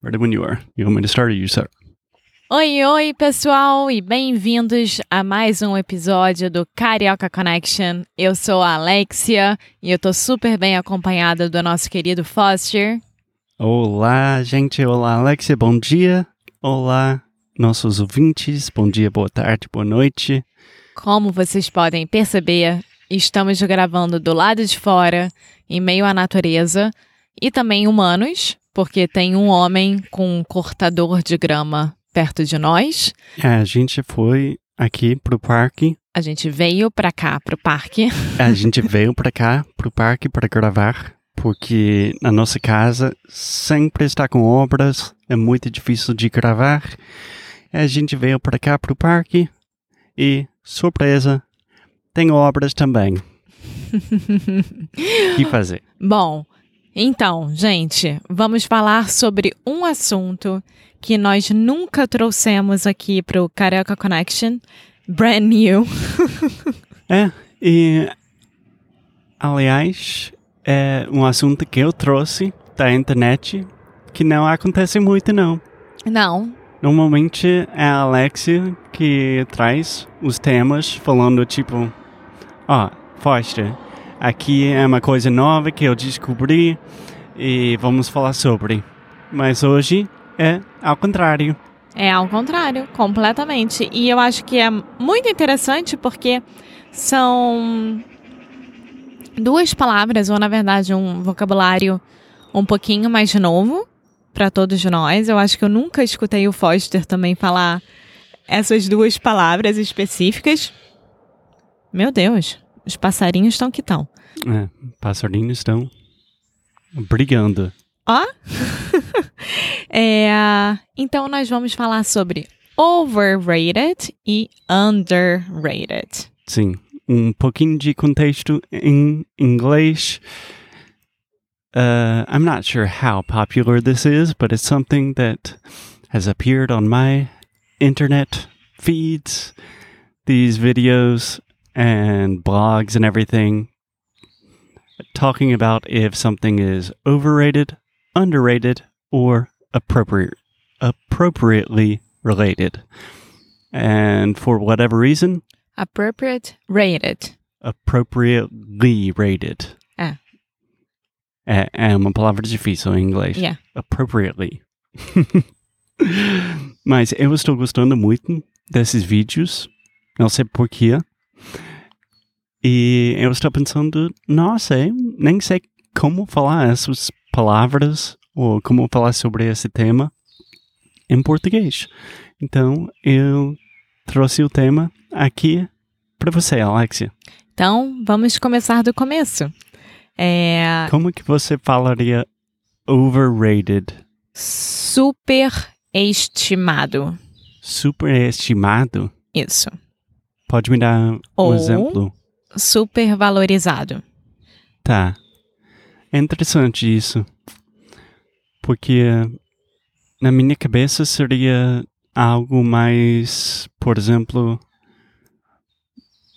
Ready when you are. You want me to start or you start? Oi, oi, pessoal, e bem-vindos a mais um episódio do Carioca Connection. Eu sou a Alexia e eu tô super bem acompanhada do nosso querido Foster. Olá, gente. Olá, Alexia. Bom dia. Olá, nossos ouvintes. Bom dia, boa tarde, boa noite. Como vocês podem perceber, estamos gravando do lado de fora, em meio à natureza, e também humanos, porque tem um homem com um cortador de grama perto de nós. É, a gente foi aqui pro parque. A gente veio pra cá, pro parque. A gente veio pra cá, pro parque, para gravar, porque na nossa casa sempre está com obras, é muito difícil de gravar. A gente veio pra cá, pro parque, e, surpresa, tem obras também. O que fazer? Bom, então, gente, vamos falar sobre um assunto que nós nunca trouxemos aqui pro Carioca Connection, brand new. É, e aliás, é um assunto que eu trouxe da internet que não acontece muito não. Não, Normalmente é a Alexia que traz os temas falando tipo, ó, Foster, aqui é uma coisa nova que eu descobri e vamos falar sobre. Mas hoje é ao contrário. é ao contrário, completamente. E eu acho que é muito interessante porque são duas palavras, ou na verdade um vocabulário um pouquinho mais novo para todos nós. Eu acho que eu nunca escutei o Foster também falar essas duas palavras específicas. Meu Deus, os passarinhos estão que estão. É, passarinhos estão brigando. Ó! É, então nós vamos falar sobre overrated e underrated. Sim, um pouquinho de contexto em inglês. Uh, I'm not sure how popular this is, but it's something that has appeared on my internet feeds, these videos and blogs and everything, talking about if something is overrated, underrated, or appropriate, appropriately related. And for whatever reason, Appropriate rated. appropriately rated. Ah. É, é uma palavra difícil em inglês. Yeah. Appropriately. Mas eu estou gostando muito desses vídeos. Não sei porquê. E eu estou pensando, nossa, eu nem sei como falar essas palavras ou como falar sobre esse tema em português. Então eu trouxe o tema aqui para você, Alexia. Então vamos começar do começo. É Como que você falaria overrated? superestimado. Superestimado? Isso. Pode me dar um Ou- exemplo? Supervalorizado. Tá. É interessante isso. Porque na minha cabeça seria algo mais, por exemplo,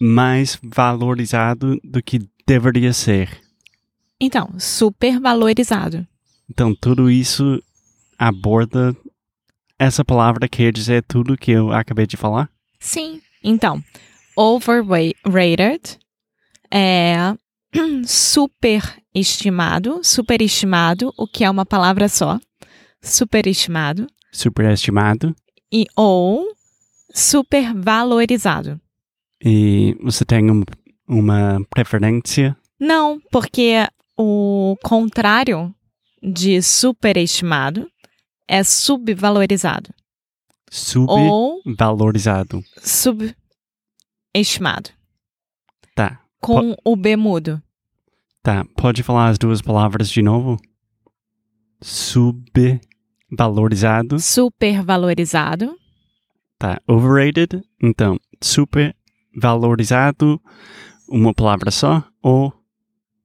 mais valorizado do que deveria ser. Então, supervalorizado. Então tudo isso aborda essa palavra quer dizer tudo que eu acabei de falar? Sim. Então, overrated é superestimado, superestimado, o que é uma palavra só. Superestimado. Superestimado? E ou supervalorizado. E você tem um- uma preferência? Não, porque o contrário de superestimado é subvalorizado ou Subvalorizado. subestimado. Tá, Com o B mudo. tá. Pode falar as duas palavras de novo? Subvalorizado. Supervalorizado. Tá. Overrated. Então, supervalorizado. Uma palavra só? Ou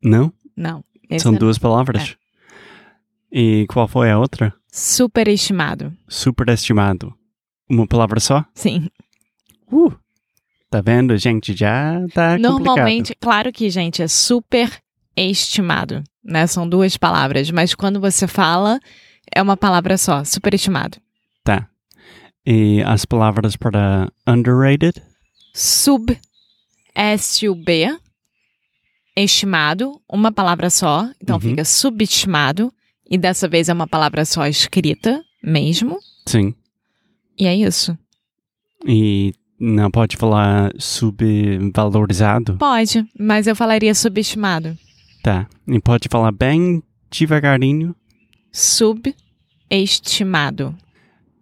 não? Não. São é duas palavras. E qual foi a outra? Superestimado. Superestimado. Uma palavra só? Sim. Uh! Tá vendo, gente? Já tá Normalmente, claro que, gente, é superestimado, né? São duas palavras, mas quando você fala, é uma palavra só, superestimado. complicado. Tá. E as palavras para underrated? Sub, S-U-B, estimado, uma palavra só, então Uhum. fica subestimado, e dessa vez é uma palavra só escrita mesmo, Sim. e é isso. E não pode falar subvalorizado? Pode, mas eu falaria subestimado. Tá. E pode falar bem devagarinho? Subestimado.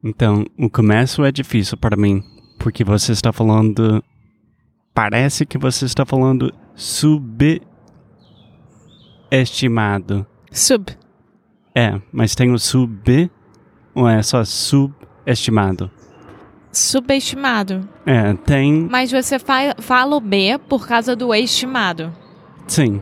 Então, o começo é difícil para mim, porque você está falando. Parece que você está falando subestimado. Sub, É, mas tem o sub ou é só subestimado? Subestimado. É, tem. Mas você fa fala o B por causa do estimado. Sim.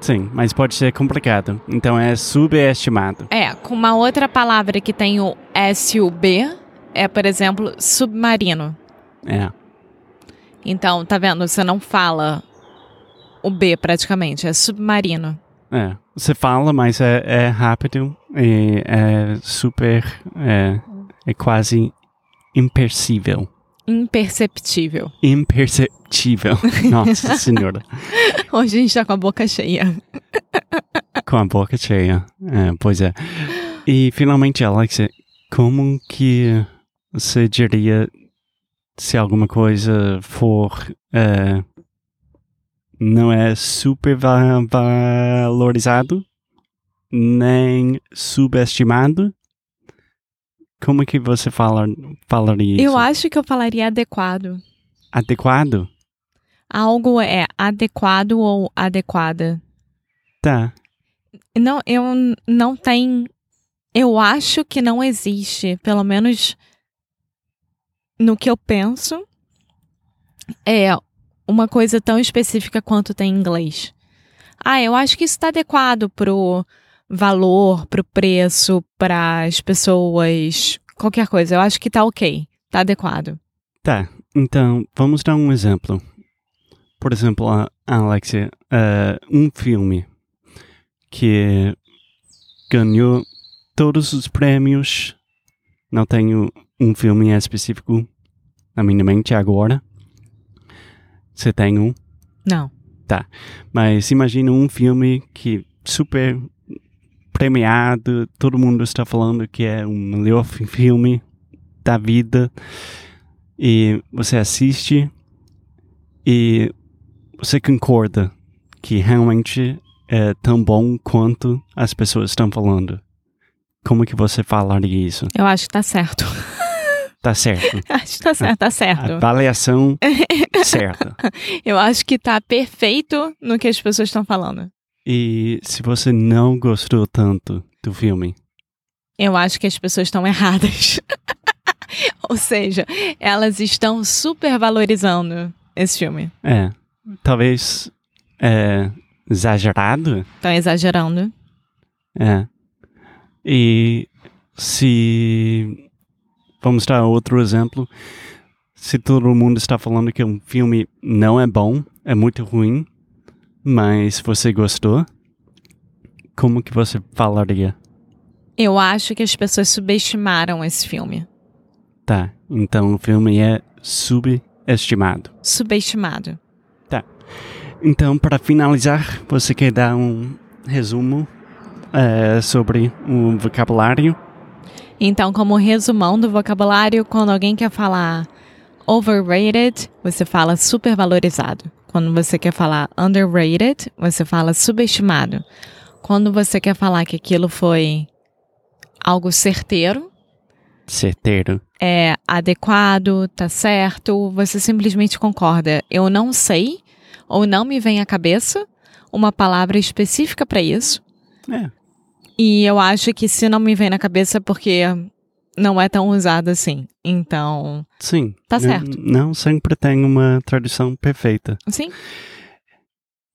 Sim, mas pode ser complicado. Então é subestimado. É, com uma outra palavra que tem o S e o B, é, por exemplo, submarino. É. Então, tá vendo? Você não fala o B praticamente, é submarino. É. Você fala, mas é, é rápido e é super. É, é quase impercível. Imperceptível. Imperceptível. Nossa senhora. Hoje a gente tá com a boca cheia. Com a boca cheia. É, pois é. E finalmente, Alex, como que você diria se alguma coisa for. é, não é super va- valorizado, nem subestimado? Como que você fala, falaria isso? Eu acho que eu falaria adequado. Adequado? Algo é adequado ou adequada. Tá. Não, eu não tem. Eu acho que não existe, pelo menos no que eu penso, é uma coisa tão específica quanto tem em inglês. Ah, eu acho que isso está adequado pro valor, pro preço, para as pessoas, qualquer coisa. Eu acho que tá ok, tá adequado. Tá, então vamos dar um exemplo. Por exemplo, a Alexia, eh, um filme que ganhou todos os prêmios. Não tenho um filme específico na minha mente agora. Você tem um? Não. Mas imagina um filme que super premiado, todo mundo está falando que é o melhor fi- filme da vida. E você assiste e você concorda que realmente é tão bom quanto as pessoas estão falando. Como que você falaria isso? Eu acho que tá certo. Tá certo. acho que tá certo, tá certo. Avaliação certa. Eu acho que tá perfeito no que as pessoas estão falando. E se você não gostou tanto do filme, Eu acho que as pessoas estão erradas. Ou seja, elas estão supervalorizando esse filme. É, talvez é, exagerado. Estão exagerando. É. E se vamos dar outro exemplo, se todo mundo está falando que um filme não é bom, é muito ruim, mas você gostou, como que você falaria? Eu acho que as pessoas subestimaram esse filme. Tá, então o filme é subestimado. Subestimado. Então, para finalizar, você quer dar um resumo eh, sobre o vocabulário? Então, como resumão do vocabulário, quando alguém quer falar overrated, você fala supervalorizado. Quando você quer falar underrated, você fala subestimado. Quando você quer falar que aquilo foi algo certeiro, Certeiro. é adequado, tá certo, você simplesmente concorda. Eu não sei ou não me vem à cabeça uma palavra específica para isso. É. E eu acho que se não me vem na cabeça é porque não é tão usado assim. Então, Sim. Tá certo. Não sempre tem uma tradução perfeita. sim,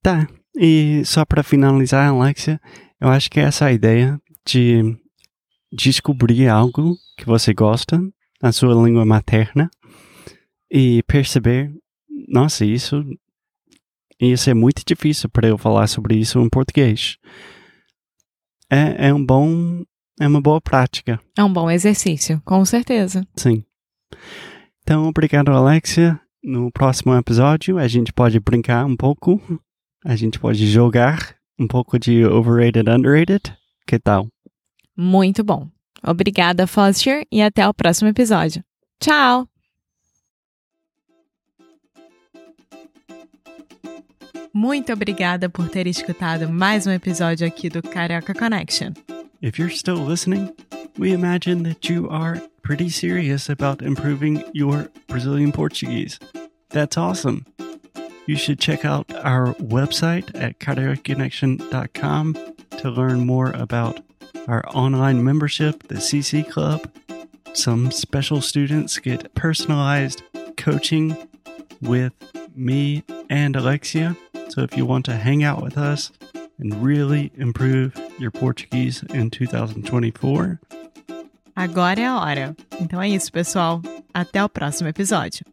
Tá. E só para finalizar, Alexia, eu acho que essa ideia de descobrir algo que você gosta na sua língua materna e perceber, nossa, isso ia ser muito difícil para eu falar sobre isso em português. É, é um bom, é uma boa prática, é um bom exercício, com certeza. sim. Então, obrigado, Alexia. No próximo episódio, a gente pode brincar um pouco a gente pode jogar um pouco de overrated, underrated. Que tal? Muito bom. Obrigada, Foster, e até o próximo episódio. Tchau! Muito obrigada por ter escutado mais um episódio aqui do Carioca Connection. If you're still listening, we imagine that you are pretty serious about improving your Brazilian Portuguese. That's awesome. You should check out our website at cariocaconnection.com to learn more about our online membership, the CC Club. Some special students get personalized coaching with me and Alexia. So if you want to hang out with us and really improve your Portuguese in 2024, Agora é a hora. Então é isso, pessoal. Até o próximo episódio.